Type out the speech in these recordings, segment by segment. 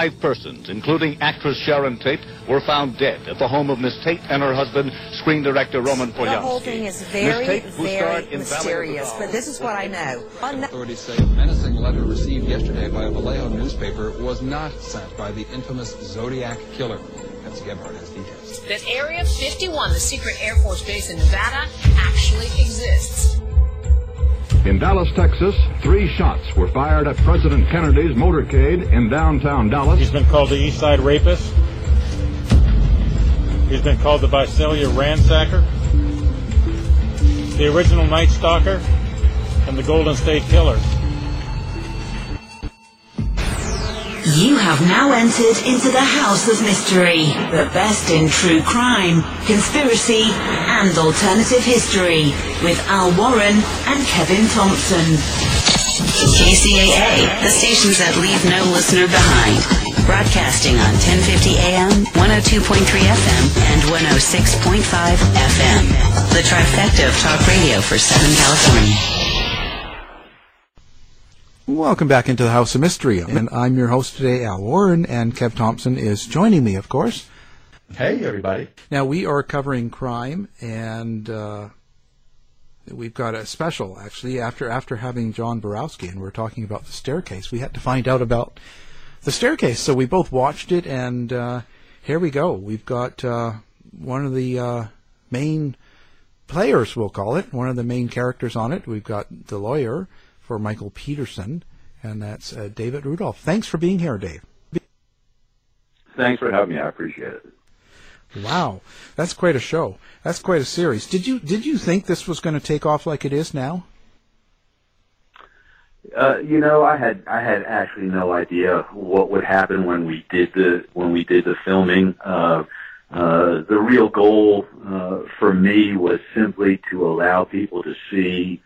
Five persons, including actress Sharon Tate, were found dead at the home of Miss Tate and her husband, screen director Roman Polanski. The whole thing is very, Miss Tate, who very starred in Valley of the mysterious, Dolls. but this is what I know. Un- Authorities say a menacing letter received yesterday by a Vallejo newspaper was not sent by the infamous Zodiac killer. Betsy Gebhardt has details. that Area 51, the secret Air Force base in Nevada, actually exists. In Dallas, Texas, three shots were fired at President Kennedy's motorcade in downtown Dallas. He's been called the East Side Rapist. He's been called the Visalia Ransacker, the original Night Stalker, and the Golden State Killer. You have now entered into the House of Mystery, the best in true crime, conspiracy, and alternative history, with Al Warren and Kevin Thompson. KCAA, the stations that leave no listener behind. Broadcasting on 1050 AM, 102.3 FM, and 106.5 FM. The trifecta of talk radio for Southern California. Welcome back into the House of Mystery, and I'm your host today, Al Warren, and Kev Thompson is joining me, of course. Hey, everybody. Now we are covering crime, and uh, we've got a special actually. After after having John Borowski, and we're talking about the staircase, we had to find out about the staircase. So we both watched it, and uh, here we go. We've got uh, one of the uh, main players, we'll call it, one of the main characters on it. We've got the lawyer for Michael Peterson, and that's uh, David Rudolph. Thanks for being here, Dave. Thanks for having me. I appreciate it. Wow, that's quite a show. That's quite a series. Did you did you think this was going to take off like it is now? Uh, you know, I had I had actually no idea what would happen when we did the when we did the filming. Uh, uh, the real goal uh, for me was simply to allow people to see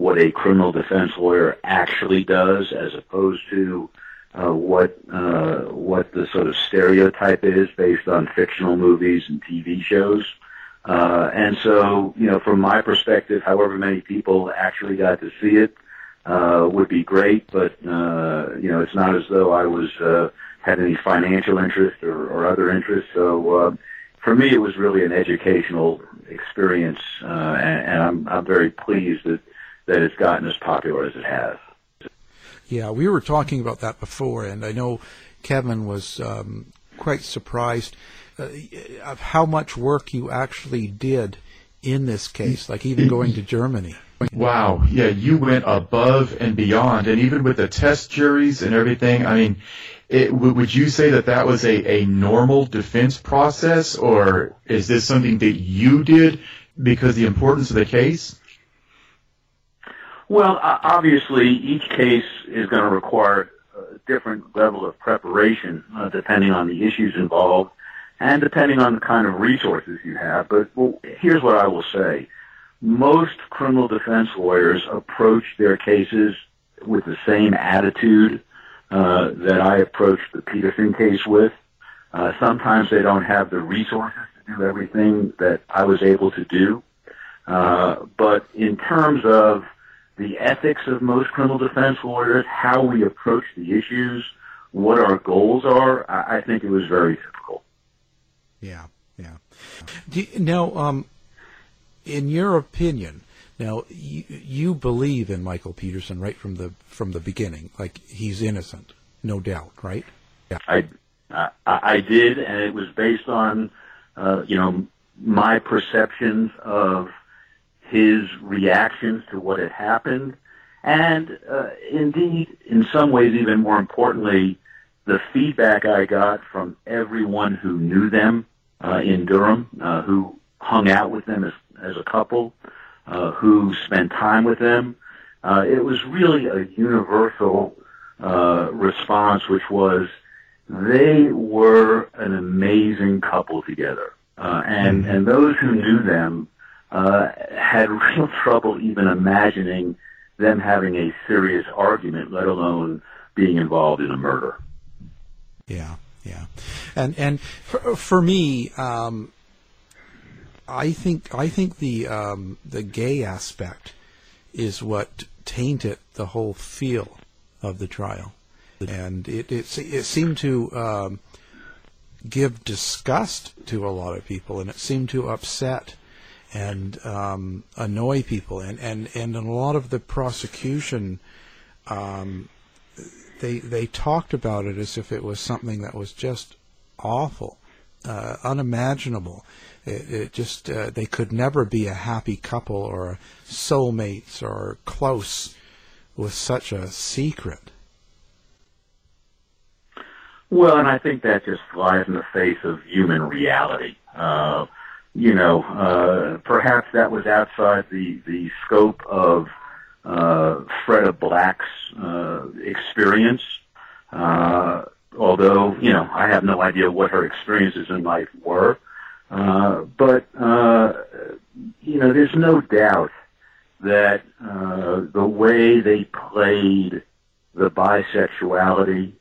what a criminal defense lawyer actually does, as opposed to uh, what uh, what the sort of stereotype is based on fictional movies and TV shows. Uh, and so, you know, from my perspective, however many people actually got to see it uh, would be great. But uh, you know, it's not as though I was uh, had any financial interest or, or other interest. So uh, for me, it was really an educational experience, uh, and, and I'm I'm very pleased that that it's gotten as popular as it has. Yeah, we were talking about that before, and I know Kevin was um, quite surprised uh, of how much work you actually did in this case, like even going to Germany. Wow. Yeah, you went above and beyond. And even with the test juries and everything, I mean, it, w- would you say that that was a, a normal defense process, or is this something that you did because the importance of the case? Well, obviously, each case is going to require a different level of preparation uh, depending on the issues involved and depending on the kind of resources you have. But well, here's what I will say. Most criminal defense lawyers approach their cases with the same attitude uh, that I approached the Peterson case with. Uh, sometimes they don't have the resources to do everything that I was able to do. Uh, but in terms of the ethics of most criminal defense lawyers, how we approach the issues, what our goals are, I, I think it was very typical. Yeah, yeah. You, now, um, in your opinion, now you, you believe in Michael Peterson right from the from the beginning, like he's innocent, no doubt, right? Yeah. I, I I did, and it was based on uh, you know my perceptions of his reactions to what had happened, and uh, indeed, in some ways, even more importantly, the feedback I got from everyone who knew them uh, in Durham, uh, who hung out with them as, as a couple, uh, who spent time with them. Uh, it was really a universal uh, response, which was they were an amazing couple together. Uh, and, and those who knew them uh, had real trouble even imagining them having a serious argument, let alone being involved in a murder. Yeah, yeah, and and for, for me, um, I think I think the um, the gay aspect is what tainted the whole feel of the trial, and it it, it seemed to um, give disgust to a lot of people, and it seemed to upset and um, annoy people, and, and and in a lot of the prosecution. Um, they they talked about it as if it was something that was just awful, uh, unimaginable. It, it just uh, they could never be a happy couple or soulmates or close with such a secret. Well, and I think that just flies in the face of human reality. Uh, you know, uh, perhaps that was outside the the scope of uh, Freda Black's uh, experience. Uh, although, you know, I have no idea what her experiences in life were. Uh, but, uh, you know, there's no doubt that uh, the way they played the bisexuality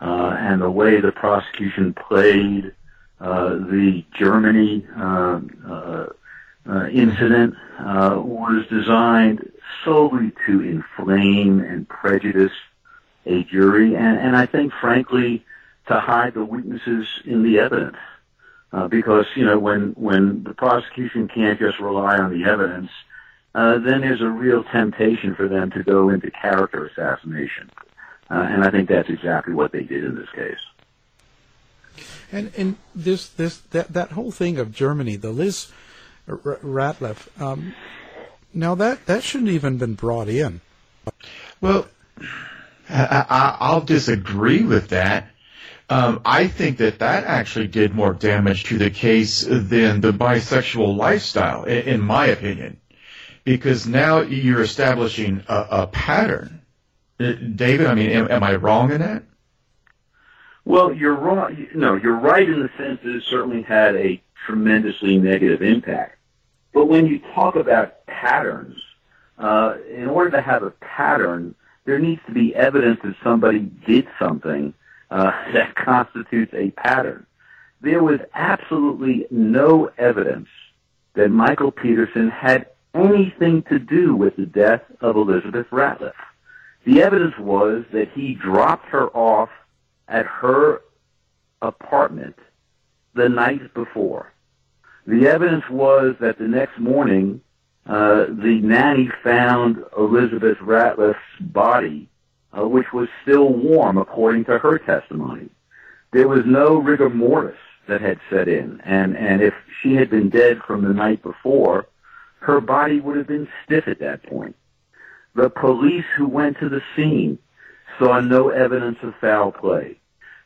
uh, and the way the prosecution played the Germany uh, uh, uh, incident uh, was designed solely to inflame and prejudice a jury, and, and I think, frankly, to hide the weaknesses in the evidence. Uh, because you know when when the prosecution can't just rely on the evidence, uh, then there's a real temptation for them to go into character assassination, uh, and I think that's exactly what they did in this case. And and this this that that whole thing of Germany, the Liz Ratliff, um, now that that shouldn't even been brought in. Well, I, will disagree with that. Um, I think that that actually did more damage to the case than the bisexual lifestyle, in, in my opinion, because now you're establishing a, a pattern. Uh, David, I mean, am, am, I wrong in that? Well, you're wrong. No, you're right in the sense that it certainly had a tremendously negative impact. But when you talk about patterns, uh, in order to have a pattern, there needs to be evidence that somebody did something uh, that constitutes a pattern. There was absolutely no evidence that Michael Peterson had anything to do with the death of Elizabeth Ratliff. The evidence was that he dropped her off at her apartment the night before. The evidence was that the next morning, uh, the nanny found Elizabeth Ratliff's body, uh, which was still warm, according to her testimony. There was no rigor mortis that had set in, and, and if she had been dead from the night before, her body would have been stiff at that point. The police who went to the scene saw no evidence of foul play.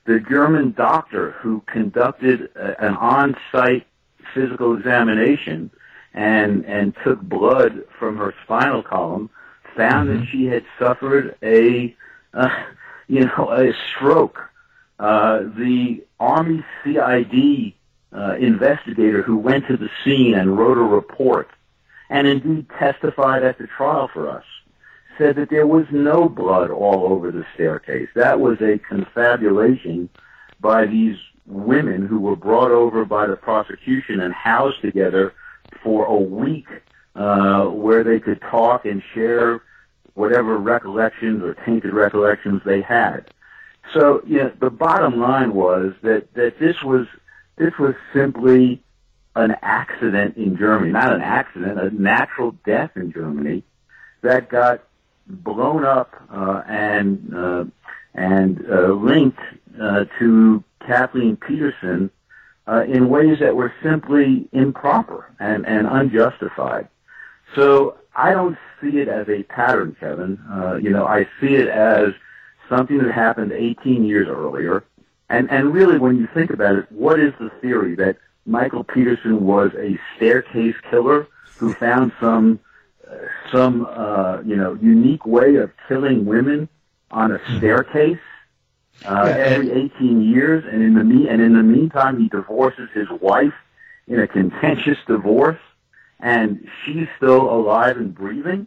The German doctor who conducted a, an on-site physical examination and and took blood from her spinal column, found mm-hmm. that she had suffered a uh, you know a stroke. Uh, the Army CID uh, investigator who went to the scene and wrote a report, and indeed testified at the trial for us, said that there was no blood all over the staircase. That was a confabulation by these women who were brought over by the prosecution and housed together for a week, uh, where they could talk and share whatever recollections or tainted recollections they had. So, you know, the bottom line was that, that this was, this was simply an accident in Germany, not an accident, a natural death in Germany that got blown up, uh, and, uh, and, uh, linked, uh, to Kathleen Peterson, uh, in ways that were simply improper and, and unjustified. So I don't see it as a pattern, Kevin. Uh, you know, I see it as something that happened 18 years earlier. And, and really, when you think about it, what is the theory that Michael Peterson was a staircase killer who found some, some, uh, you know, unique way of killing women on a staircase? Uh, Yeah, every 18 years, and in the me- and in the meantime, he divorces his wife in a contentious divorce, and she's still alive and breathing.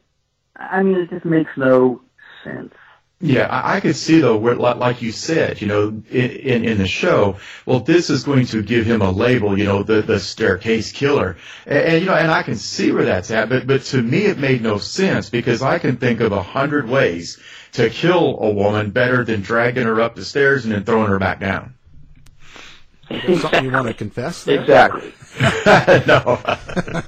I mean, it just makes no sense. Yeah, I, I could see though, where, like you said, you know, in, in in the show, well, this is going to give him a label, you know, the the staircase killer, and, and you know, and I can see where that's at, but but to me, it made no sense because I can think of a hundred ways to kill a woman better than dragging her up the stairs and then throwing her back down. Something you want to confess? There? Exactly. no.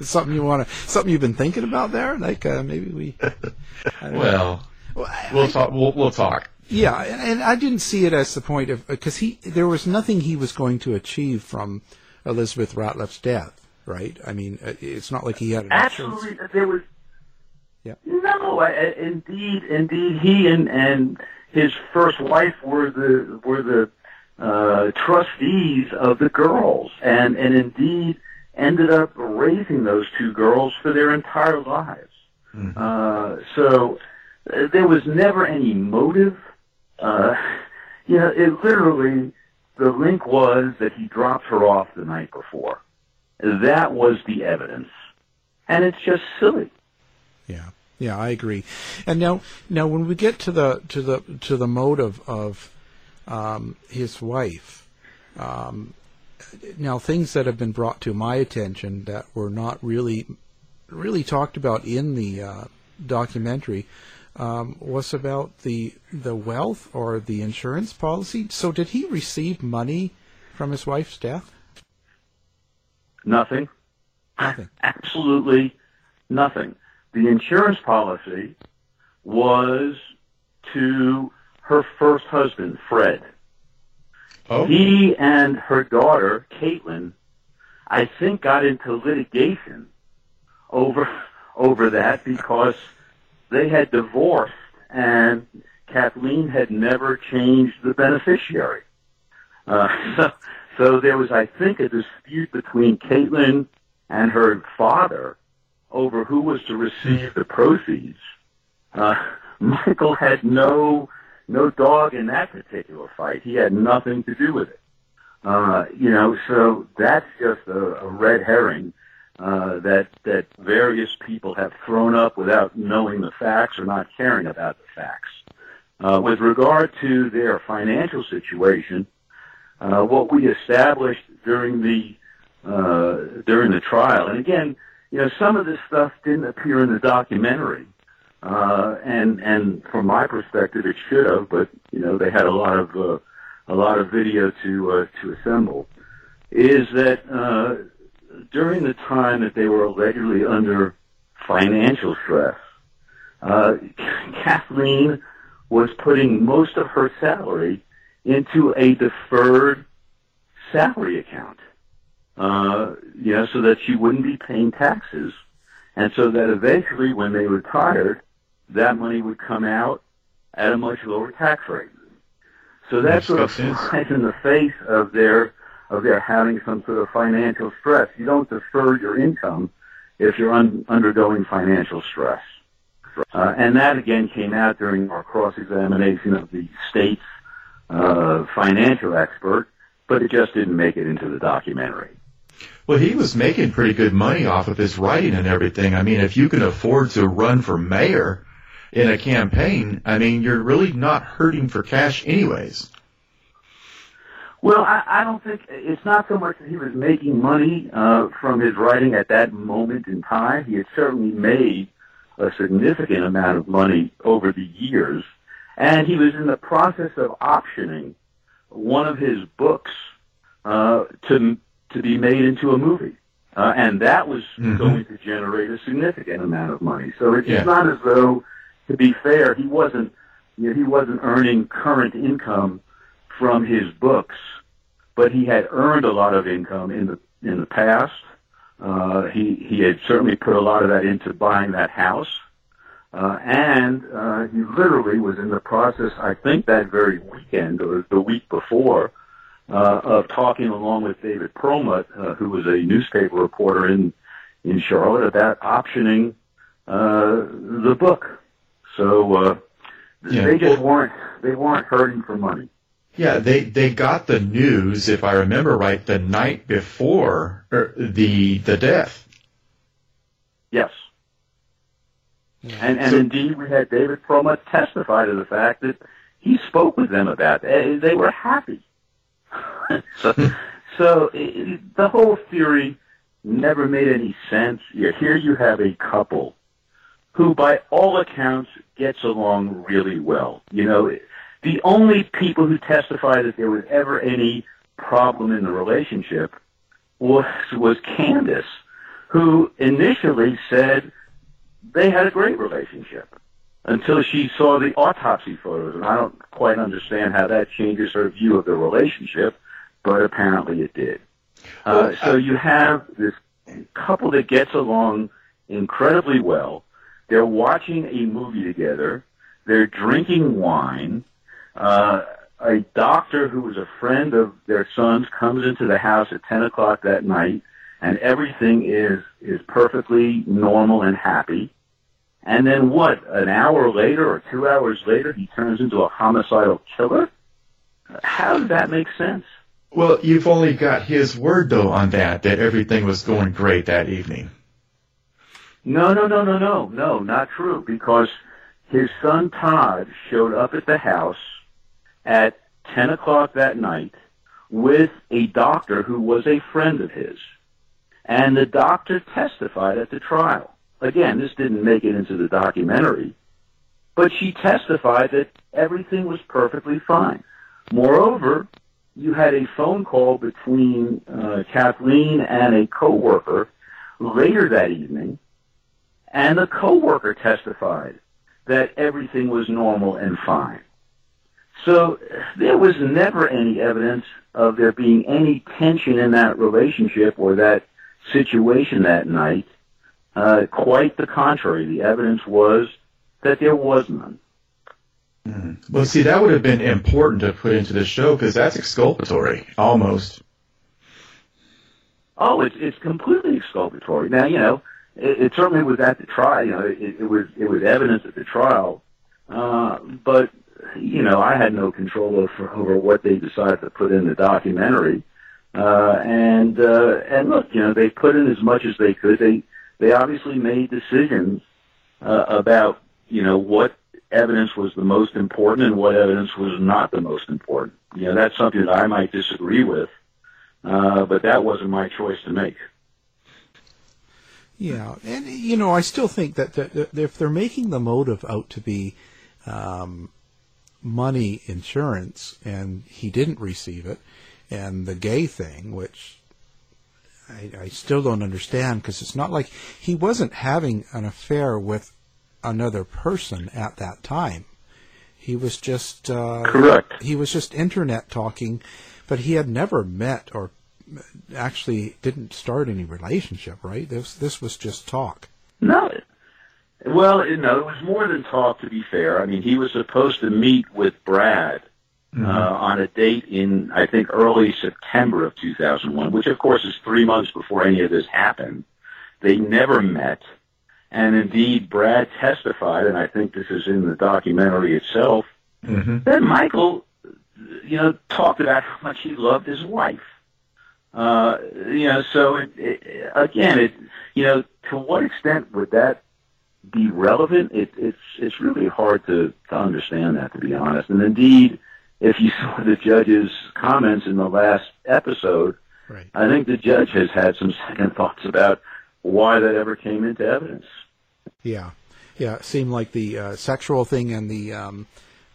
something you want to, something you've been thinking about there? Like uh, maybe we. I don't know. Well, we'll talk. We'll, we'll talk. Yeah, and, and I didn't see it as the point of because he there was nothing he was going to achieve from Elizabeth Ratliff's death, right? I mean, uh, it's not like he had an insurance- Absolutely, there was. Yeah. No, I- I- indeed, indeed, he and and his first wife were the were the uh, trustees of the girls, and and indeed ended up raising those two girls for their entire lives. Uh, so uh, there was never any motive. Uh, you know, it literally the link was that he dropped her off the night before. That was the evidence, and it's just silly. Yeah, yeah, I agree. And now, now when we get to the to the to the motive of um, his wife, um, now things that have been brought to my attention that were not really really talked about in the uh, documentary um, was about the the wealth or the insurance policy. So, did he receive money from his wife's death? Nothing. Nothing. Absolutely nothing. The insurance policy was to her first husband, Fred. Oh. He and her daughter, Caitlin, I think got into litigation over over that because they had divorced and Kathleen had never changed the beneficiary. Uh, so, there was, I think, a dispute between Caitlin and her father over who was to receive the proceeds. Uh, Michael had no no dog in that particular fight. He had nothing to do with it. Uh, you know, so that's just a, a red herring uh, that that various people have thrown up without knowing the facts or not caring about the facts. Uh, with regard to their financial situation, uh, what we established during the uh, during the trial, and again, you know, some of this stuff didn't appear in the documentary, uh, and and from my perspective, it should have, but you know, they had a lot of uh, a lot of video to uh, to assemble. Is that uh, during the time that they were allegedly under financial stress, uh, Kathleen was putting most of her salary into a deferred salary account, uh, you know, so that she wouldn't be paying taxes, and so that eventually, when they retired, that money would come out at a much lower tax rate. So that sort of flies in the face of their of their having some sort of financial stress. You don't defer your income if you're un- undergoing financial stress. Uh, and that again came out during our cross-examination of the state's uh, financial expert, but it just didn't make it into the documentary. Well, he was making pretty good money off of his writing and everything. I mean, if you can afford to run for mayor in a campaign, I mean, you're really not hurting for cash anyways. Well, I, I don't think it's not so much that he was making money uh, from his writing at that moment in time. He had certainly made a significant amount of money over the years, and he was in the process of optioning one of his books uh, to to be made into a movie, uh, and that was Mhm. going to generate a significant amount of money. So it's Yeah. not as though, to be fair, he wasn't you know, he wasn't earning current income from his books, but he had earned a lot of income in the in the past. Uh, he he had certainly put a lot of that into buying that house, uh, and uh, he literally was in the process. I think that very weekend or the week before. Uh, of talking along with David Perlmutt, uh, who was a newspaper reporter in in Charlotte, about optioning uh, the book. So uh, Yeah. they just weren't they weren't hurting for money. Yeah, they they got the news, if I remember right, the night before er, the the death. Yes. And, and So- indeed, we had David Perlmutt testify to the fact that he spoke with them about that. They were happy. so, so it, the whole theory never made any sense. Yeah, here you have a couple who, by all accounts, gets along really well. You know, the only people who testified that there was ever any problem in the relationship was was Candace, who initially said they had a great relationship until she saw the autopsy photos, and I don't quite understand how that changes her view of the relationship, but apparently it did. Uh, so you have this couple that gets along incredibly well. They're watching a movie together. They're drinking wine. Uh, a doctor who was a friend of their son's comes into the house at 10 o'clock that night, and everything is, is perfectly normal and happy. And then what? An hour later or two hours later, he turns into a homicidal killer? How does that make sense? Well, you've only got his word though on that that everything was going great that evening. No, no, no, no, no, no, not true. Because his son Todd showed up at the house at 10 o'clock that night with a doctor who was a friend of his. And the doctor testified at the trial. Again, this didn't make it into the documentary, but she testified that everything was perfectly fine. Moreover, you had a phone call between uh, Kathleen and a coworker later that evening, and the coworker testified that everything was normal and fine. So there was never any evidence of there being any tension in that relationship or that situation that night. Uh, quite the contrary. The evidence was that there was none. Well, see, that would have been important to put into the show because that's exculpatory, almost. Oh, it's it's completely exculpatory. Now, you know, it, it certainly was at the trial. You know, it, it was it was evidence at the trial, uh, but you know, I had no control over, over what they decided to put in the documentary. Uh, and uh, and look, you know, they put in as much as they could. They they obviously made decisions uh, about you know what evidence was the most important and what evidence was not the most important. You know, that's something that I might disagree with, uh, but that wasn't my choice to make. Yeah, and you know, I still think that, if they're making the motive out to be um, money insurance, and he didn't receive it, and the gay thing, which I, I still don't understand, because it's not like he wasn't having an affair with another person at that time. He was just uh, Correct. He was just internet talking, but he had never met or actually didn't start any relationship. Right? This this was just talk. No. Well, you know, it was more than talk. To be fair, I mean, he was supposed to meet with Brad uh, on a date in, I think, early September of 2001, which of course is three months before any of this happened. They never met. And indeed, Brad testified, and I think this is in the documentary itself, Mm-hmm. that Michael, you know, talked about how much he loved his wife. Uh, you know, so it, it, again, it, you know, to what extent would that be relevant? It, it's it's really hard to to understand that, to be honest. And indeed, if you saw the judge's comments in the last episode, right. I think the judge has had some second thoughts about why that ever came into evidence. Yeah. Yeah, it seemed like the uh, sexual thing and the um,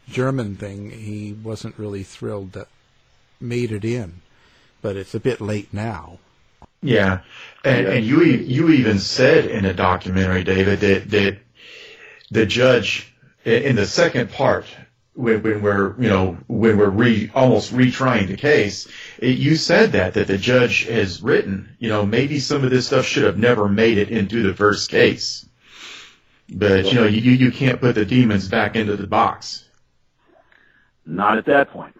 German thing, he wasn't really thrilled that made it in. But it's a bit late now. Yeah, and, and you e- you even said in a documentary, David, that that the judge in the second part when, when we're you know when we're re, almost retrying the case, it, you said that that the judge has written, you know, maybe some of this stuff should have never made it into the first case, but you know you you can't put the demons back into the box. Not at that point.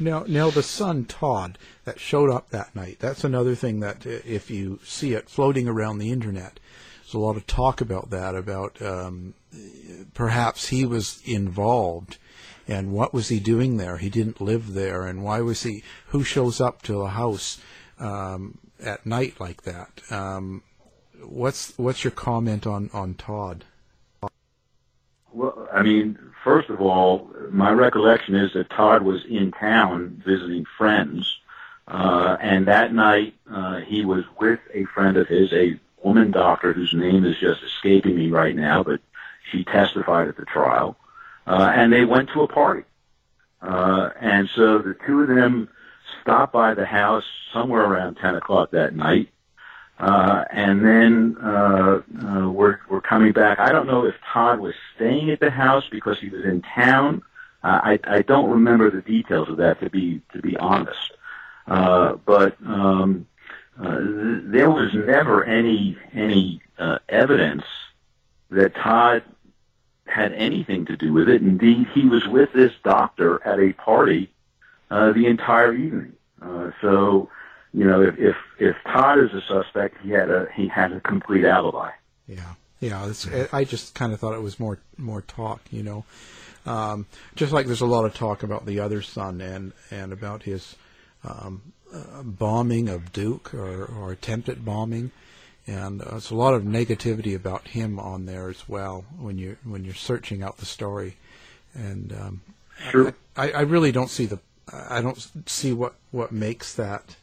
Now, now the son Todd that showed up that night. That's another thing that uh, if you see it floating around the internet, there's a lot of talk about that. About um, perhaps he was involved, and what was he doing there? He didn't live there, and why was he? Who shows up to a house um, at night like that? Um, what's what's your comment on on Todd? Well, I mean, first of all, my recollection is that Todd was in town visiting friends, uh, and that night uh, he was with a friend of his, a woman doctor whose name is just escaping me right now, but she testified at the trial, uh, and they went to a party. Uh, and so the two of them stopped by the house somewhere around 10 o'clock that night. Uh, and then uh, uh, we're we're coming back. I don't know if Todd was staying at the house because he was in town. Uh, I I don't remember the details of that to be to be honest. Uh, but um, uh, th- there was never any any uh, evidence that Todd had anything to do with it. Indeed, he was with this doctor at a party uh, the entire evening. Uh, so you know, if, if if Todd is a suspect, he had a he had a complete alibi. Yeah, yeah. It's, I just kind of thought it was more more talk, you know. Um, just like there's a lot of talk about the other son and and about his um, uh, bombing of Duke or, or attempted bombing, and uh, there's a lot of negativity about him on there as well when you when you're searching out the story. And um, sure. I, I really don't see the I don't see what what makes that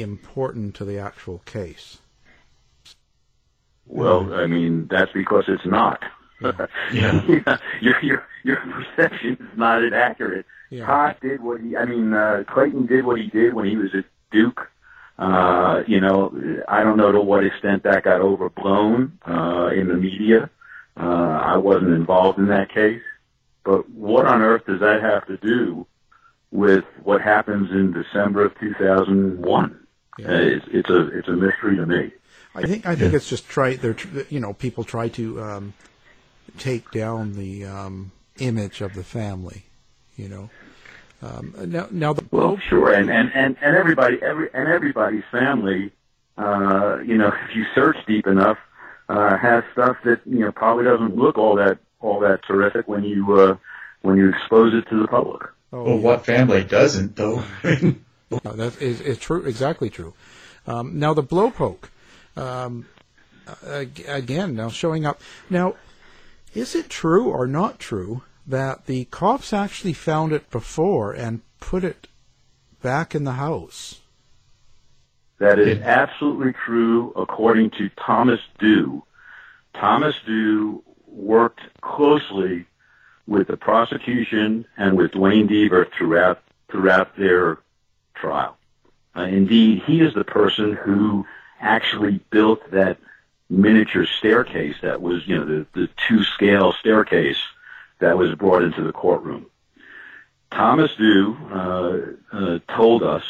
important to the actual case? Well, I mean, that's because it's not. Yeah. your, your, your perception is not inaccurate. Yeah. Todd did what he, I mean, uh, Clayton did what he did when he was at Duke. Uh, you know, I don't know to what extent that got overblown, uh, in the media. Uh, I wasn't involved in that case. But what on earth does that have to do with what happens in December of 2001? Yeah. Uh, it's, it's a, it's a mystery to me. I think I think it's just try. They're tr- you know people try to um, take down the um, image of the family. You know. Um, now, now the Well, sure, and and and, and everybody, every and everybody's family, uh, you know, if you search deep enough, uh, has stuff that you know probably doesn't look all that all that terrific when you uh, when you expose it to the public. oh, Well, what family doesn't though? No, that is, is true, exactly true. Um, now the blowpoke, um, again, now showing up. Now, is it true or not true that the cops actually found it before and put it back in the house? That is absolutely true, according to Thomas Dew. Thomas Dew worked closely with the prosecution and with Duane Deaver throughout throughout their trial. Uh, indeed, he is the person who actually built that miniature staircase that was, you know, the, the two scale staircase that was brought into the courtroom. Thomas Dew uh, uh, told us,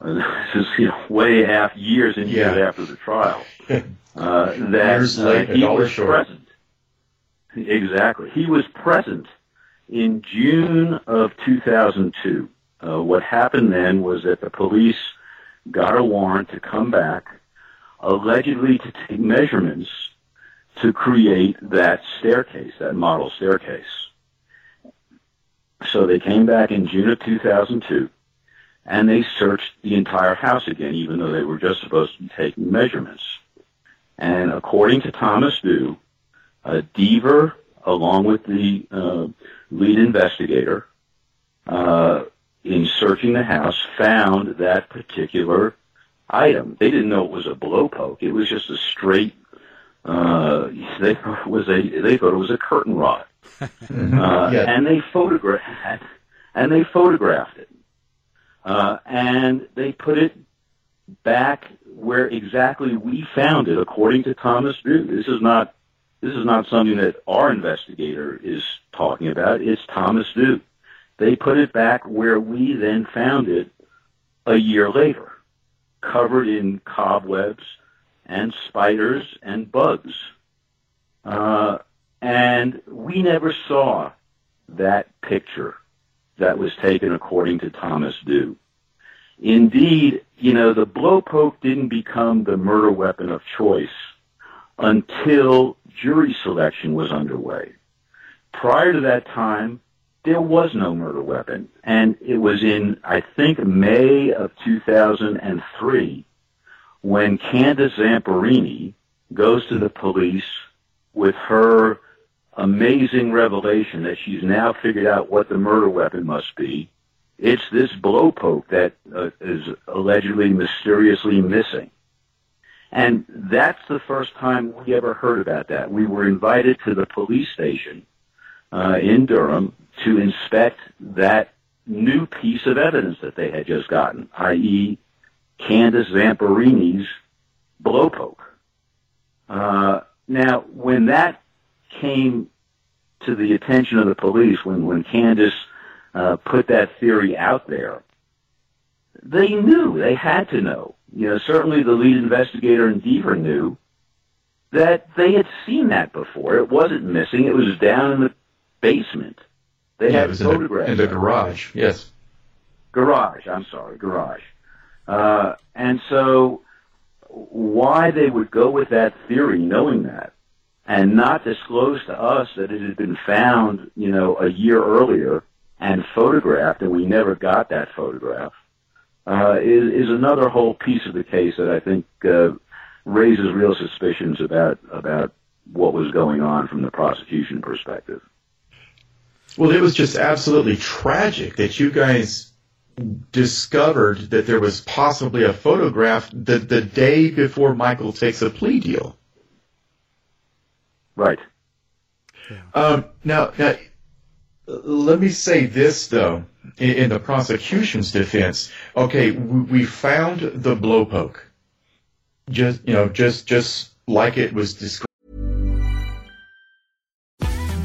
uh, this is you know, way half years and years Yeah. after the trial, uh, that he was short. present. Exactly. He was present in June of 2002. Uh, what happened then was that the police got a warrant to come back, allegedly to take measurements to create that staircase, that model staircase. So they came back in June of 2002 and they searched the entire house again, even though they were just supposed to be taking measurements. And according to Thomas Dew, uh, Deaver, along with the uh, lead investigator, uh, in searching the house, found that particular item. They didn't know it was a blowpoke. It was just a straight Uh, they thought it was a they thought it was a curtain rod, uh, Yeah. and they photographed and they photographed it, uh, and they put it back where exactly we found it, according to Thomas Drew. This is not this is not something that our investigator is talking about. It's Thomas Drew. They put it back where we then found it a year later, covered in cobwebs and spiders and bugs. Uh, and we never saw that picture that was taken according to Thomas Dew. Indeed, you know, the blowpoke didn't become the murder weapon of choice until jury selection was underway. Prior to that time, there was no murder weapon. And it was in, I think, May of 2003 when Candace Zamperini goes to the police with her amazing revelation that she's now figured out what the murder weapon must be. It's this blowpoke that uh, is allegedly mysteriously missing. And that's the first time we ever heard about that. We were invited to the police station uh, in Durham to inspect that new piece of evidence that they had just gotten, i.e., Candace Zamperini's blowpoke. Uh, now, when that came to the attention of the police, when when Candace uh, put that theory out there, they knew they had to know. You know, certainly the lead investigator in Deaver knew that they had seen that before. It wasn't missing; it was down in the basement. They Yeah, had was in the, in the garage. Yes. Garage, I'm sorry, garage. Uh, and so why they would go with that theory knowing that and not disclose to us that it had been found, you know, a year earlier and photographed and we never got that photograph, uh, is, is another whole piece of the case that I think, uh, raises real suspicions about, about what was going on from the prosecution perspective. Well, it was just absolutely tragic that you guys discovered that there was possibly a photograph the, the day before Michael takes a plea deal. Right. Um, now, now, let me say this though, in, in the prosecution's defense. Okay, we, we found the blowpoke, just you know, just just like it was described.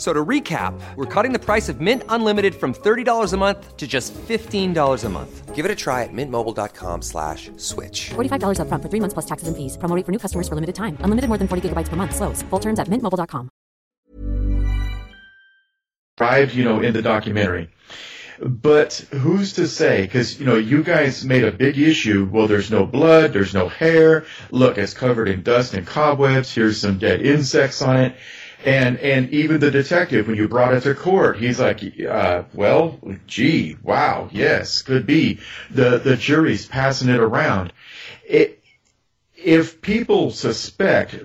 F- So to recap, we're cutting the price of Mint Unlimited from $30 a month to just $15 a month. Give it a try at mintmobile.com slash switch. $45 upfront for three months plus taxes and fees. Promo rate for new customers for limited time. Unlimited more than 40 gigabytes per month. Slows. Full terms at mintmobile.com. you know, in the documentary. But who's to say? Because you know, you guys made a big issue. Well, there's no blood, there's no hair. Look, it's covered in dust and cobwebs. Here's some dead insects on it. And and even the detective, when you brought it to court, he's like, uh, well, gee, wow, yes, could be. The the jury's passing it around. It, if people suspect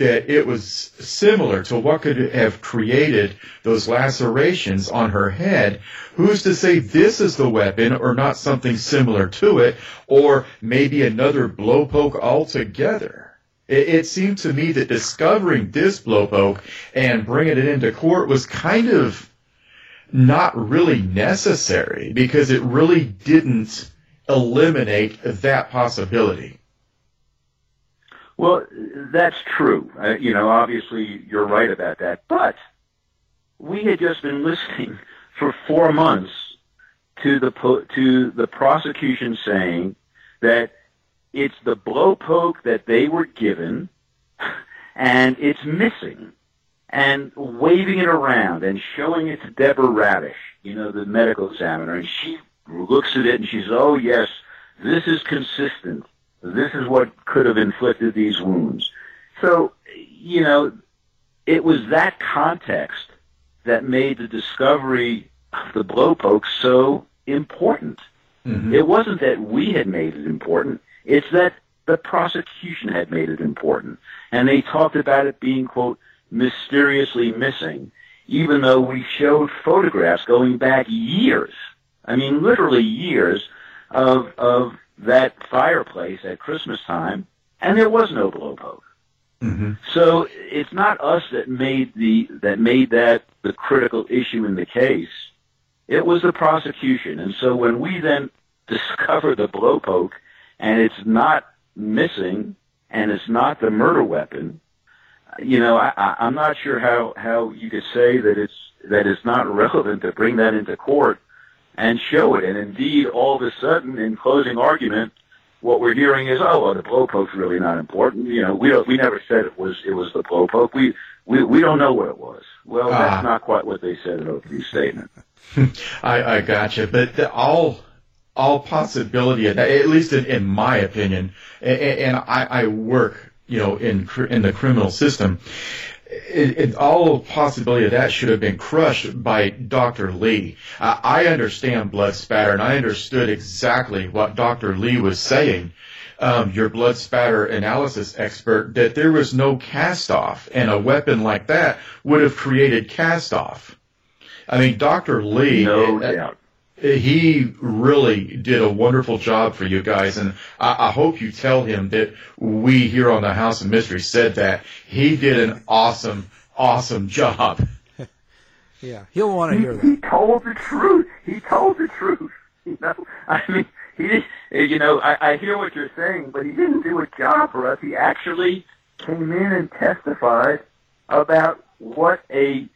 that it was similar to what could have created those lacerations on her head, who's to say this is the weapon or not something similar to it, or maybe another blowpoke altogether? It, it seemed to me that discovering this blowpoke and bringing it into court was kind of not really necessary because it really didn't eliminate that possibility. Well, that's true. Uh, you know, obviously you're right about that. But we had just been listening for four months to the po- to the prosecution saying that it's the blowpoke that they were given and it's missing. And waving it around and showing it to Deborah Radisch, you know, the medical examiner, and she looks at it and she says, "Oh yes, this is consistent. This is what could have inflicted these wounds." So, you know, it was that context that made the discovery of the blowpoke so important. Mm-hmm. It wasn't that we had made it important. It's that the prosecution had made it important. And they talked about it being, quote, mysteriously missing, even though we showed photographs going back years. I mean, literally years of, of that fireplace at Christmas time, and there was no blowpoke. Mm-hmm. So it's not us that made the that made that the critical issue in the case. It was the prosecution, and so when we then discover the blowpoke and it's not missing and it's not the murder weapon, you know, I, I, I'm not sure how how you could say that it's that it's not relevant to bring that into court and show it. And indeed, all of a sudden, in closing argument, what we're hearing is, oh, well, the blowpoke's really not important. You know, we don't, we never said it was it was the blowpoke. We we we don't know what it was. Well, that's Ah. not quite what they said in opening statement. I, I gotcha, but the, all all possibility of that, at least in, in my opinion, and, and I, I work, you know, in in the criminal system. It, it, all possibility of that should have been crushed by Dr. Lee. Uh, I understand blood spatter, and I understood exactly what Dr. Lee was saying. Um, your blood spatter analysis expert that there was no cast off, and a weapon like that would have created cast off. I mean, Dr. Lee, No uh, doubt. He really did a wonderful job for you guys, and I, I hope you tell him that we here on the House of Mystery said that he did an awesome, awesome job. Yeah, he'll want to hear that. He told the truth. He told the truth. You know, I mean, he did. Eh, you know, I, I hear what you're saying, but he didn't do a job for us. He actually came in and testified about what a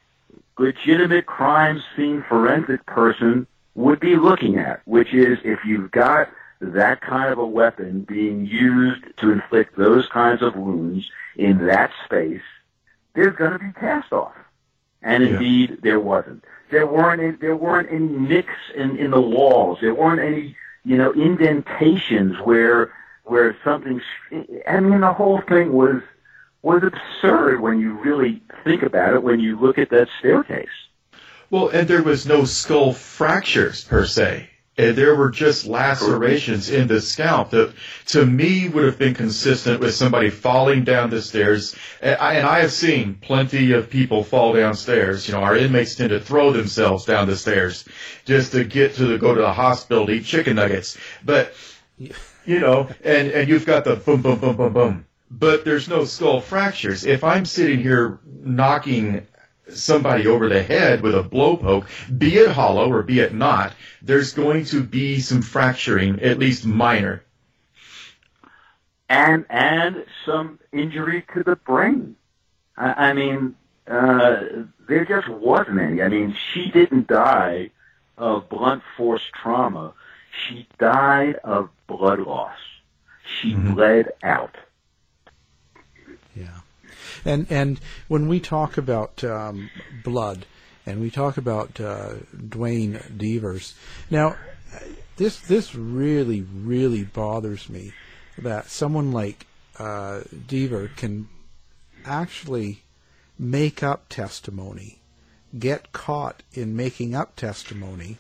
legitimate crime scene forensic person would be looking at, which is if you've got that kind of a weapon being used to inflict those kinds of wounds in that space, there's going to be cast off. And Yeah. indeed, there wasn't. There weren't any, there weren't any nicks in, in the walls. There weren't any you know indentations where where something. I mean, the whole thing was was absurd when you really think about it. When you look at that staircase. Well, and there was no skull fractures per se. Uh, There were just lacerations in the scalp that, to me, would have been consistent with somebody falling down the stairs. And I, and I have seen plenty of people fall downstairs. You know, our inmates tend to throw themselves down the stairs just to get to the, go to the hospital to eat chicken nuggets. But, you know, and, and you've got the boom, boom, boom, boom, boom. But there's no skull fractures. If I'm sitting here knocking somebody over the head with a blowpoke, be it hollow or be it not, there's going to be some fracturing, at least minor. and and some injury to the brain. I, I mean, uh, there just wasn't any. I mean, she didn't die of blunt force trauma. She died of blood loss. She bled out. And and when we talk about um, blood, and we talk about uh, Duane Deaver's, now this this really really bothers me that someone like uh, Deaver can actually make up testimony, get caught in making up testimony,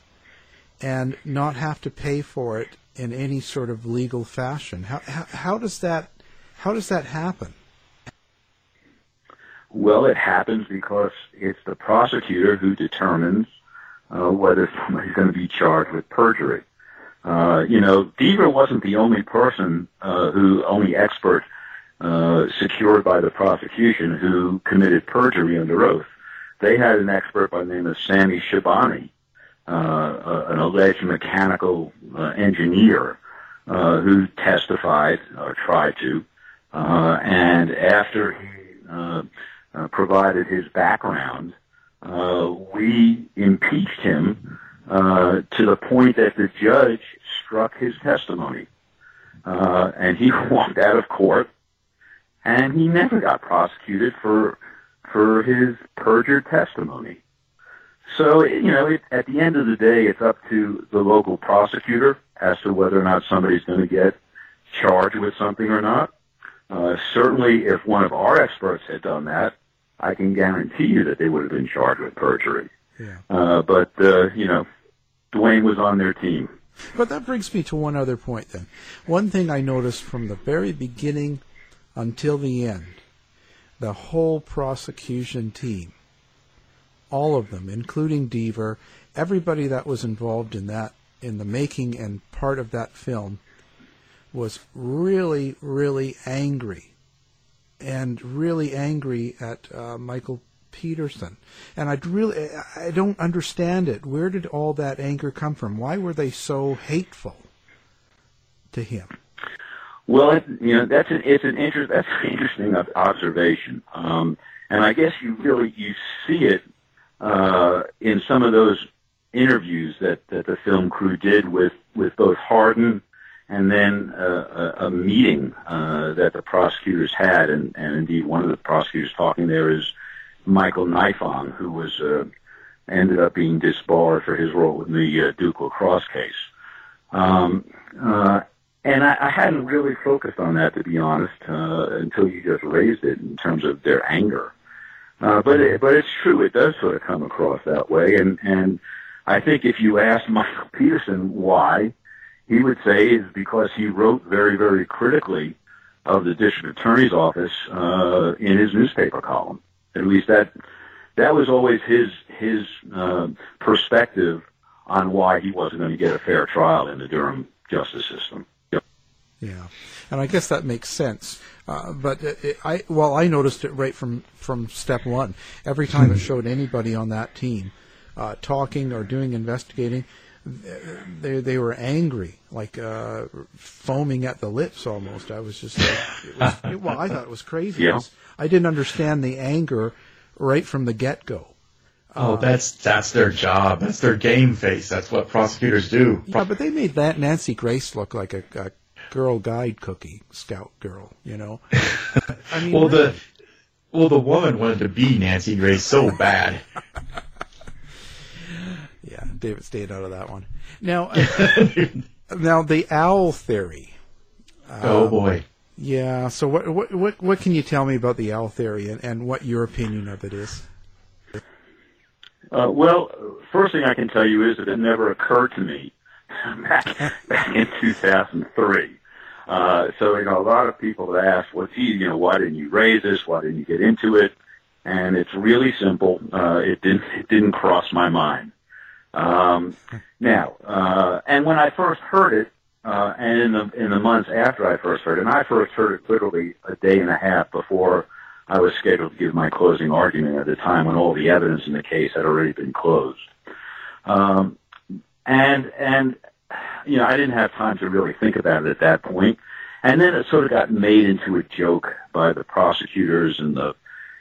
and not have to pay for it in any sort of legal fashion. How how, how does that how does that happen? Well, it happens because it's the prosecutor who determines uh, whether somebody's going to be charged with perjury. Uh, you know, Deaver wasn't the only person uh, who, only expert uh, secured by the prosecution who committed perjury under oath. They had an expert by the name of Sammy Shabani, uh, uh, an alleged mechanical uh, engineer uh, who testified or tried to, uh, and after he uh, provided his background, uh, we impeached him uh, to the point that the judge struck his testimony. Uh, and he walked out of court and he never got prosecuted for for his perjured testimony. So you know, it, at the end of the day, it's up to the local prosecutor as to whether or not somebody's going to get charged with something or not. Uh, certainly, if one of our experts had done that, I can guarantee you that they would have been charged with perjury. Yeah. Uh, but uh, you know, Duane was on their team. But that brings me to one other point then. One thing I noticed from the very beginning until the end, the whole prosecution team, all of them, including Deaver, everybody that was involved in that, in the making and part of that film, was really, really angry. And really angry at uh, Michael Peterson. And I really, I don't understand it. Where did all that anger come from? Why were they so hateful to him? Well, it, you know, that's an it's an interest that's an interesting observation, um, and I guess you really you see it uh, in some of those interviews that that the film crew did with with both Hardin and then uh, a, a meeting uh, that the prosecutors had, and, and indeed one of the prosecutors talking there is Michael Nifong, who was uh, ended up being disbarred for his role in the uh, Duke lacrosse case. Um, uh, and I, I hadn't really focused on that, to be honest, uh, until you just raised it in terms of their anger. Uh, but it, but it's true; it does sort of come across that way. And and I think if you ask Michael Peterson why, he would say is because he wrote very very critically of the district attorney's office uh, in his newspaper column. At least that that was always his his uh, perspective on why he wasn't going to get a fair trial in the Durham justice system. Yeah, and I guess that makes sense. Uh, but it, I well, I noticed it right from from step one. Every time it showed anybody on that team uh, talking or doing investigating, they they were angry, like uh, foaming at the lips almost. I was just like, it was, it, well, I thought it was crazy. Yeah. It was, I didn't understand the anger right from the get go. Oh, that's that's their job. That's their game face. That's what prosecutors do. Yeah, but they made that Nancy Grace look like a, a girl guide cookie scout girl. You know. I mean, well, really. the well, the woman wanted to be Nancy Grace so bad. Yeah, David stayed out of that one. Now, uh, now the owl theory. oh Um, boy. Yeah. So what what what what can you tell me about the owl theory and, and what your opinion of it is? Uh, well, first thing I can tell you is that it never occurred to me back, back in 2003. Uh, so, you know, a lot of people have asked, well, gee, you know, why didn't you raise this? Why didn't you get into it? And it's really simple. Uh, it didn't, it didn't cross my mind. Um, now, uh, and when I first heard it, uh, and in the, in the months after I first heard it, and I first heard it literally a day and a half before I was scheduled to give my closing argument at the time when all the evidence in the case had already been closed. Um, and, and, you know, I didn't have time to really think about it at that point. And then it sort of got made into a joke by the prosecutors and the,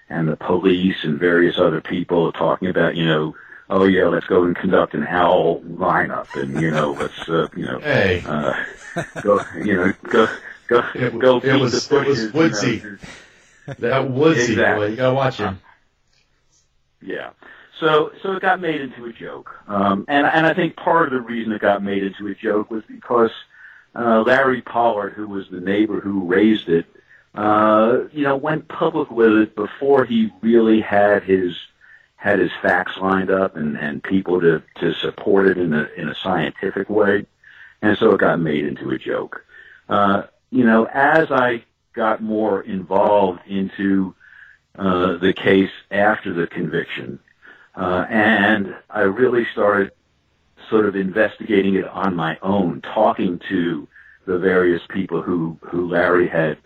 and the police and various other people talking about, you know, oh yeah, let's go and conduct an owl lineup and, you know, let's, uh, you know, Hey. uh, go, you know, go, go, It, go it was it was bushes, you know. Woodsy. That Woodsy Exactly. boy. You gotta watch him. Yeah. So so it got made into a joke, um, and and I think part of the reason it got made into a joke was because uh, Larry Pollard, who was the neighbor who raised it, uh, you know, went public with it before he really had his had his facts lined up and and people to to support it in a in a scientific way, and so it got made into a joke. Uh, you know, as I got more involved into uh, the case after the conviction. Uh, and I really started sort of investigating it on my own, talking to the various people who, who Larry had,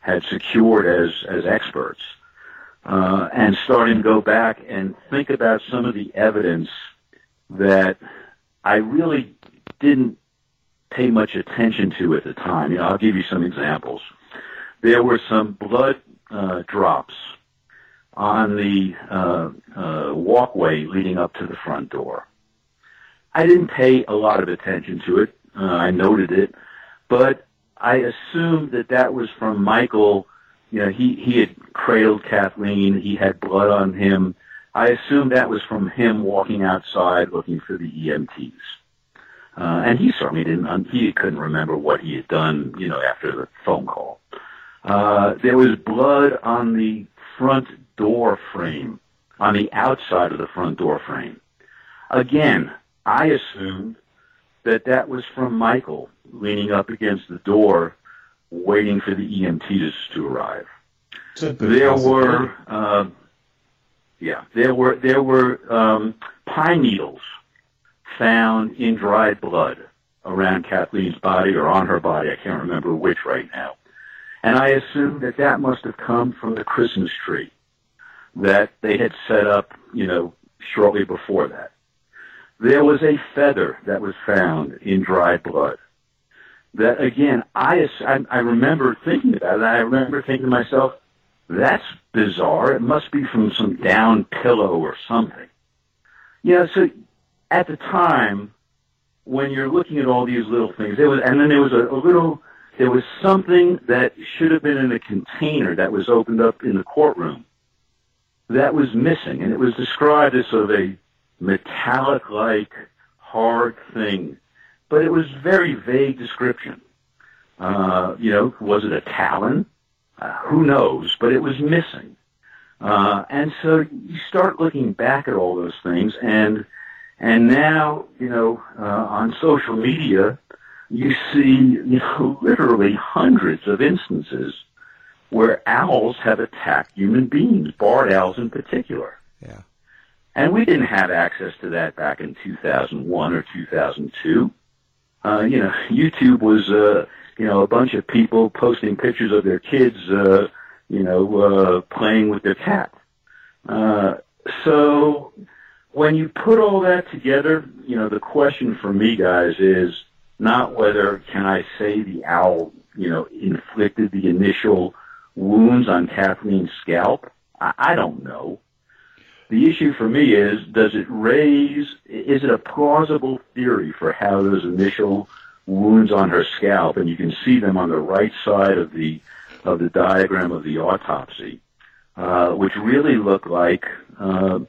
had secured as, as experts, uh, and starting to go back and think about some of the evidence that I really didn't pay much attention to at the time. You know, I'll give you some examples. There were some blood uh, drops on the uh, uh, walkway leading up to the front door. I didn't pay a lot of attention to it. Uh, I noted it, but I assumed that that was from Michael, you know, he, he had cradled Kathleen. He had blood on him. I assumed that was from him walking outside looking for the EMTs. Uh, and he certainly didn't, he couldn't remember what he had done, you know, after the phone call. Uh, there was blood on the front door frame, on the outside of the front door frame. Again, I assumed that that was from Michael leaning up against the door, waiting for the EMTs to arrive. There were, uh, yeah, there were there were um, pine needles found in dried blood around Kathleen's body or on her body. I can't remember which right now. And I assume that that must have come from the Christmas tree that they had set up, you know, shortly before that. There was a feather that was found in dried blood. That again, I, I remember thinking about it. I remember thinking to myself, that's bizarre. It must be from some down pillow or something. You know, so at the time, when you're looking at all these little things, was, and then there was a, a little, there was something that should have been in a container that was opened up in the courtroom that was missing, and it was described as sort of a metallic-like hard thing, but it was very vague description. Uh, you know, was it a talon? Uh, who knows? But it was missing. Uh, and so you start looking back at all those things, and and now you know uh, on social media, you see you know literally hundreds of instances where owls have attacked human beings, barred owls in particular. Yeah. And we didn't have access to that back in 2001 or 2002. Uh, you know, YouTube was, uh, you know, a bunch of people posting pictures of their kids, uh, you know, uh, playing with their cat. Uh, so when you put all that together, you know, the question for me, guys, is not whether can I say the owl, you know, inflicted the initial wounds on Kathleen's scalp. I, I don't know. The issue for me is, does it raise, is it a plausible theory for how those initial wounds on her scalp, and you can see them on the right side of the, of the diagram of the autopsy, uh, which really look like, uh,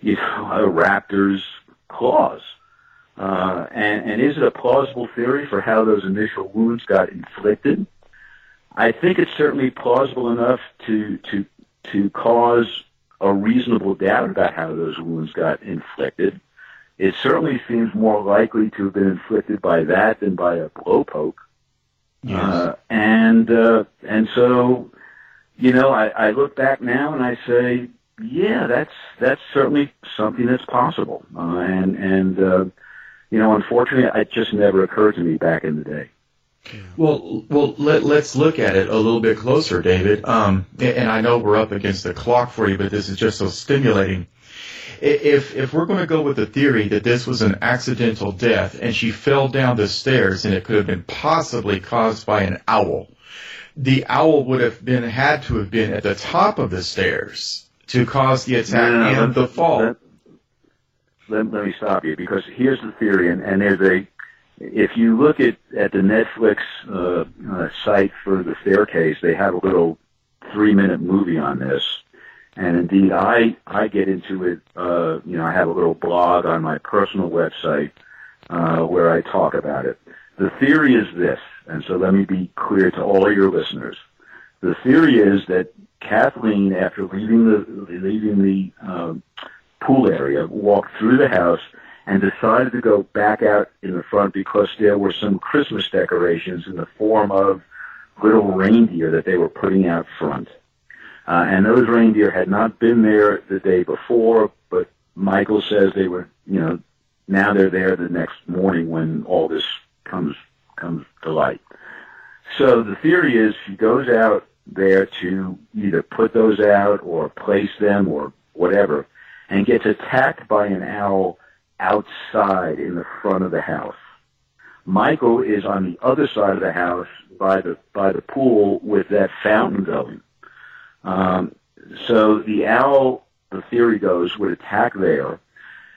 you know, a raptor's claws. Uh, and, and is it a plausible theory for how those initial wounds got inflicted? I think it's certainly plausible enough to, to, to cause a reasonable doubt about how those wounds got inflicted. It certainly seems more likely to have been inflicted by that than by a blow poke. Yes. Uh, and uh, and so, you know, I, I look back now and I say, yeah, that's that's certainly something that's possible. Uh, and and uh, you know, unfortunately, it just never occurred to me back in the day. Well, well, let, let's look at it a little bit closer, David. Um, and I know we're up against the clock for you, but this is just so stimulating. If if we're going to go with the theory that this was an accidental death and she fell down the stairs and it could have been possibly caused by an owl, the owl would have been had to have been at the top of the stairs to cause the attack No, no, no, and the fall. Let, let, let me stop you because here's the theory, and, and there's a. If you look at at the Netflix uh, uh, site for the staircase, they have a little three minute movie on this, and indeed, I I get into it. Uh, you know, I have a little blog on my personal website uh, where I talk about it. The theory is this, and so let me be clear to all your listeners. The theory is that Kathleen, after leaving the leaving the um, pool area, walked through the house and decided to go back out in the front because there were some Christmas decorations in the form of little reindeer that they were putting out front. Uh, and those reindeer had not been there the day before, but Michael says they were, you know, now they're there the next morning when all this comes comes to light. So the theory is she goes out there to either put those out or place them or whatever, and gets attacked by an owl outside in the front of the house. Michael is on the other side of the house by the by the pool with that fountain going. Um, so the owl, the theory goes, would attack there,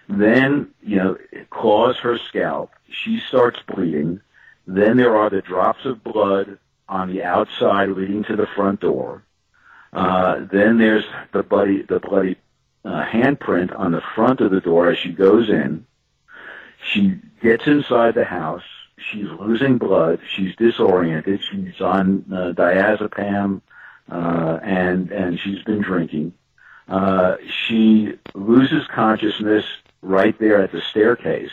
then you know claws her scalp. She starts bleeding. Then there are the drops of blood on the outside leading to the front door. Uh, then there's the bloody the bloody uh, handprint on the front of the door as she goes in. She gets inside the house. She's losing blood. She's disoriented. She's on uh, diazepam, uh, and and she's been drinking. Uh, she loses consciousness right there at the staircase.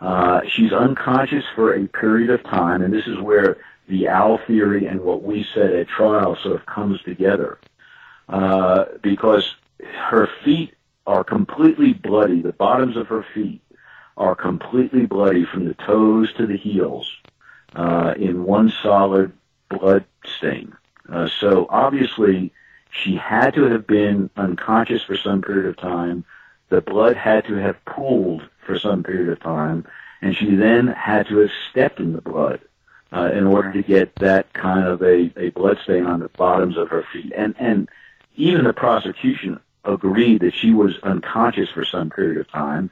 Uh, she's unconscious for a period of time, and this is where the owl theory and what we said at trial sort of comes together. Uh, because her feet are completely bloody, the bottoms of her feet are completely bloody from the toes to the heels uh, in one solid blood stain. Uh, so obviously, she had to have been unconscious for some period of time. The blood had to have pooled for some period of time, and she then had to have stepped in the blood uh, in order to get that kind of a, a blood stain on the bottoms of her feet. And and even the prosecution agreed that she was unconscious for some period of time.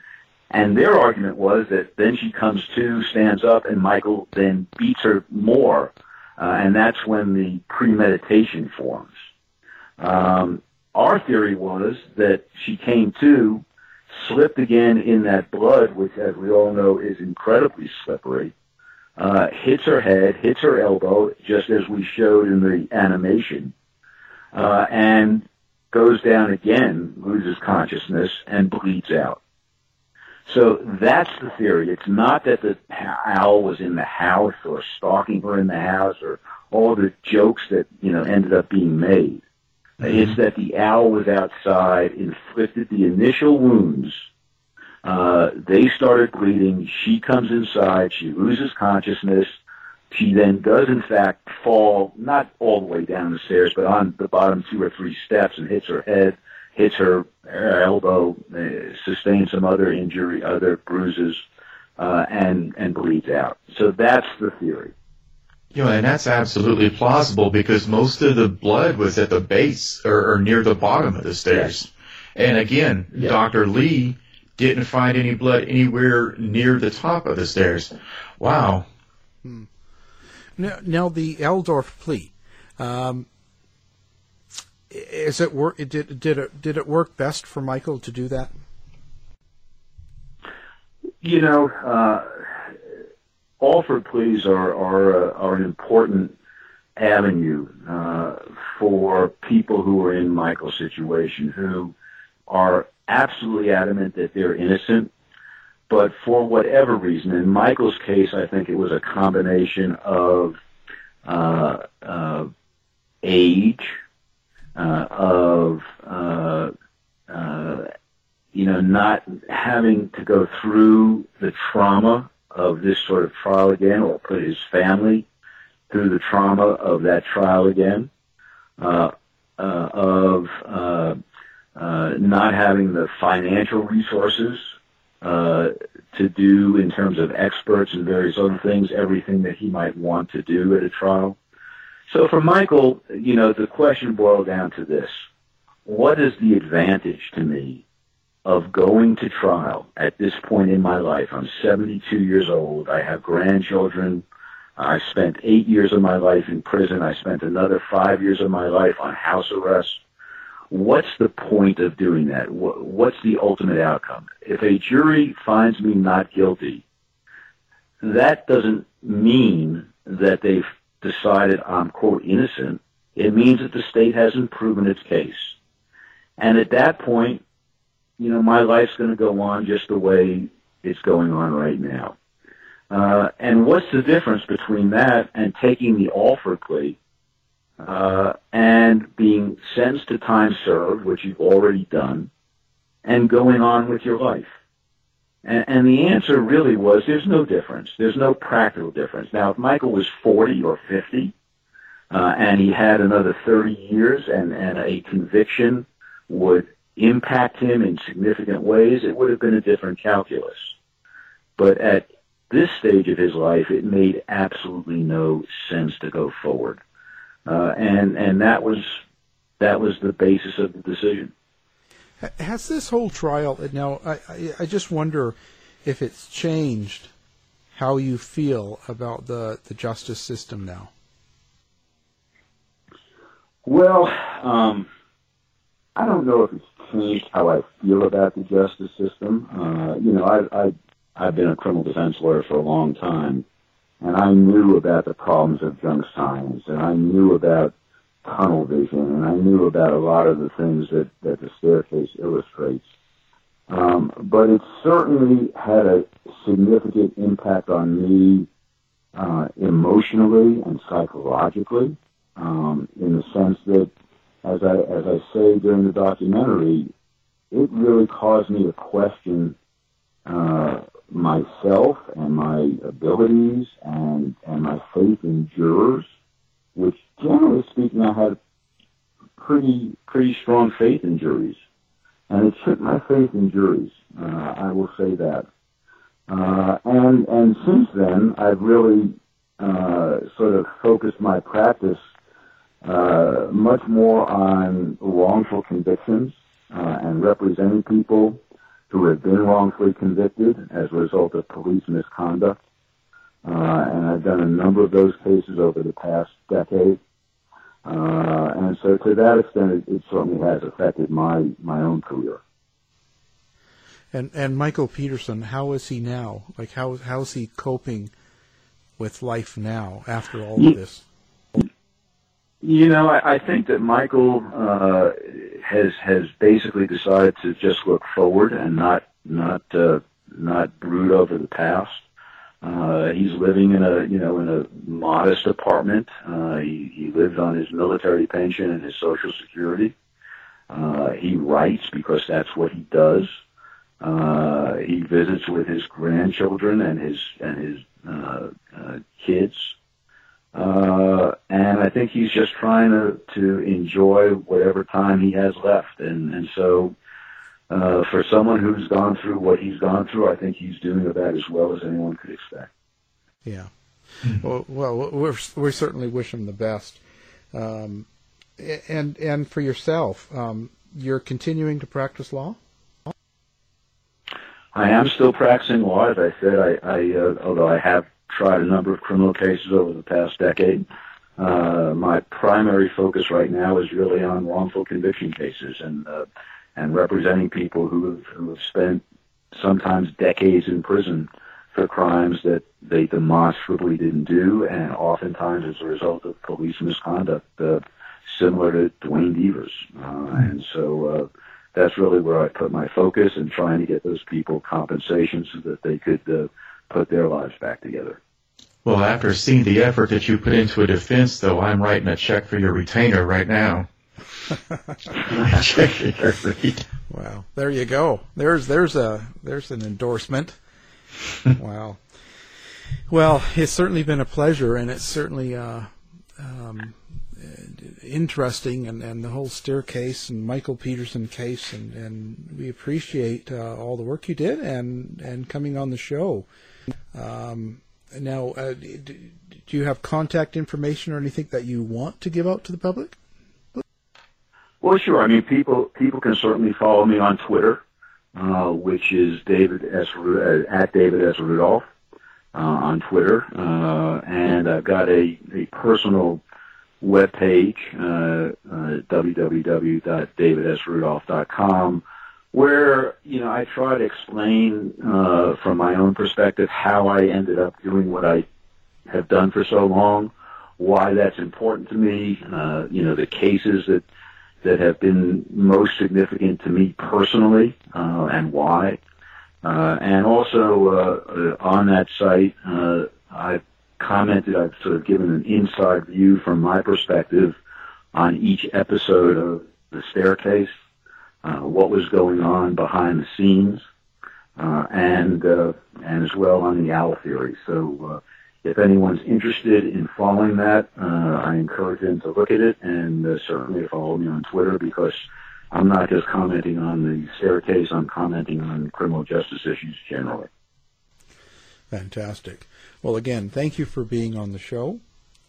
And their argument was that then she comes to, stands up, and Michael then beats her more. Uh, and that's when the premeditation forms. Um, our theory was that she came to, slipped again in that blood, which, as we all know, is incredibly slippery, uh, hits her head, hits her elbow, just as we showed in the animation, uh, and goes down again, loses consciousness, and bleeds out. So that's the theory. It's not that the owl was in the house or stalking her in the house or all the jokes that, you know, ended up being made. Mm-hmm. It's that the owl was outside, inflicted the initial wounds. Uh, they started bleeding. She comes inside. She loses consciousness. She then does, in fact, fall, not all the way down the stairs, but on the bottom two or three steps and hits her head, hits her, her elbow, uh, sustains some other injury, other bruises, uh, and, and bleeds out. So that's the theory. You know, and that's absolutely plausible because most of the blood was at the base or, or near the bottom of the stairs. Yes. And again, yes. Dr. Lee didn't find any blood anywhere near the top of the stairs. Wow. Hmm. Now, now the Alford plea. Um, is it work? Did did it did it work best for Michael to do that? You know, uh, Alford pleas are are, uh, are an important avenue uh, for people who are in Michael's situation who are absolutely adamant that they're innocent, but for whatever reason, in Michael's case, I think it was a combination of uh, uh, age, uh, of uh, uh, you know not having to go through the trauma of this sort of trial again, or put his family through the trauma of that trial again, uh, uh, of uh, uh, not having the financial resources uh, to do in terms of experts and various other things, everything that he might want to do at a trial. So for Michael, you know, the question boiled down to this. What is the advantage to me of going to trial at this point in my life. I'm 72 years old. I have grandchildren. I spent eight years of my life in prison. I spent another five years of my life on house arrest. What's the point of doing that? What's the ultimate outcome? If a jury finds me not guilty, that doesn't mean that they've decided I'm, quote, innocent. It means that the state hasn't proven its case. And at that point, you know, my life's going to go on just the way it's going on right now. Uh, and what's the difference between that and taking the Alford plea uh, and being sentenced to time served, which you've already done, and going on with your life? And, and the answer really was there's no difference. There's no practical difference. Now, if Michael was 40 or 50, uh, and he had another 30 years and, and a conviction would impact him in significant ways, it would have been a different calculus. But at this stage of his life, it made absolutely no sense to go forward, uh, and and that was that was the basis of the decision. Has this whole trial now? I, I, I just wonder if it's changed how you feel about the the justice system now. Well, um, I don't know if it's changed how I feel about the justice system. Uh, you know, I, I, I've been a criminal defense lawyer for a long time, and I knew about the problems of junk science, and I knew about tunnel vision, and I knew about a lot of the things that, that the staircase illustrates. Um, but it certainly had a significant impact on me uh, emotionally and psychologically, um, in the sense that, as I as I say during the documentary, it really caused me to question uh, myself and my abilities and and my faith in jurors, which generally speaking I had pretty pretty strong faith in juries and it shook my faith in juries. Uh, I will say that. Uh, and and since then, I've really uh, sort of focused my practice uh, much more on wrongful convictions uh, and representing people who have been wrongfully convicted as a result of police misconduct. Uh, and I've done a number of those cases over the past decade. Uh, and so to that extent, it, it, certainly has affected my, my own career. And and Michael Peterson, how is he now? Like how how is he coping with life now after all of this? You know, I, I think that Michael uh, has has basically decided to just look forward and not not uh, not brood over the past. Uh, he's living in a, you know, in a modest apartment. Uh, he, he lives on his military pension and his social security. Uh, he writes because that's what he does. Uh, he visits with his grandchildren and his, and his, uh, uh, kids. Uh, and I think he's just trying to, to enjoy whatever time he has left. And, and so, uh, for someone who's gone through what he's gone through, I think he's doing about as well as anyone could expect. Yeah. Well, well, we're, we certainly wish him the best. Um, and and for yourself, um, you're continuing to practice law. I am still practicing law, as I said. I, I uh, although I have tried a number of criminal cases over the past decade, uh, my primary focus right now is really on wrongful conviction cases, and uh, and representing people who have, who have spent sometimes decades in prison for crimes that they demonstrably didn't do, and oftentimes as a result of police misconduct, uh, similar to Duane Deaver's. Uh, and so uh, that's really where I put my focus in trying to get those people compensation so that they could uh, put their lives back together. Well, after seeing the effort that you put into a defense, though, I'm writing a check for your retainer right now. wow, there you go. There's there's a there's an endorsement. wow. Well, it's certainly been a pleasure, and it's certainly uh, um, interesting, and, and the whole staircase and Michael Peterson case, and, and we appreciate uh, all the work you did and and coming on the show. Um, now, uh, do you have contact information or anything that you want to give out to the public? Well, sure. I mean, people people can certainly follow me on Twitter, uh, which is David S. Uh, at David S. Rudolph uh, on Twitter, uh, and I've got a, a personal web page, uh, uh, www.davidsrudolph.com, where you know I try to explain uh, from my own perspective how I ended up doing what I have done for so long, why that's important to me, uh, you know, the cases that that have been most significant to me personally uh, and why. Uh, and also uh, on that site, uh, I've commented, I've sort of given an inside view from my perspective on each episode of The Staircase, uh, what was going on behind the scenes, uh, and and as well on the owl theory. So if anyone's interested in following that, uh, I encourage them to look at it and uh, certainly follow me on Twitter because I'm not just commenting on the staircase, I'm commenting on criminal justice issues generally. Fantastic. Well, again, thank you for being on the show,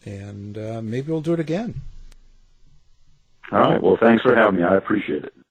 and uh, maybe we'll do it again. All right. Well, thanks for having me. I appreciate it.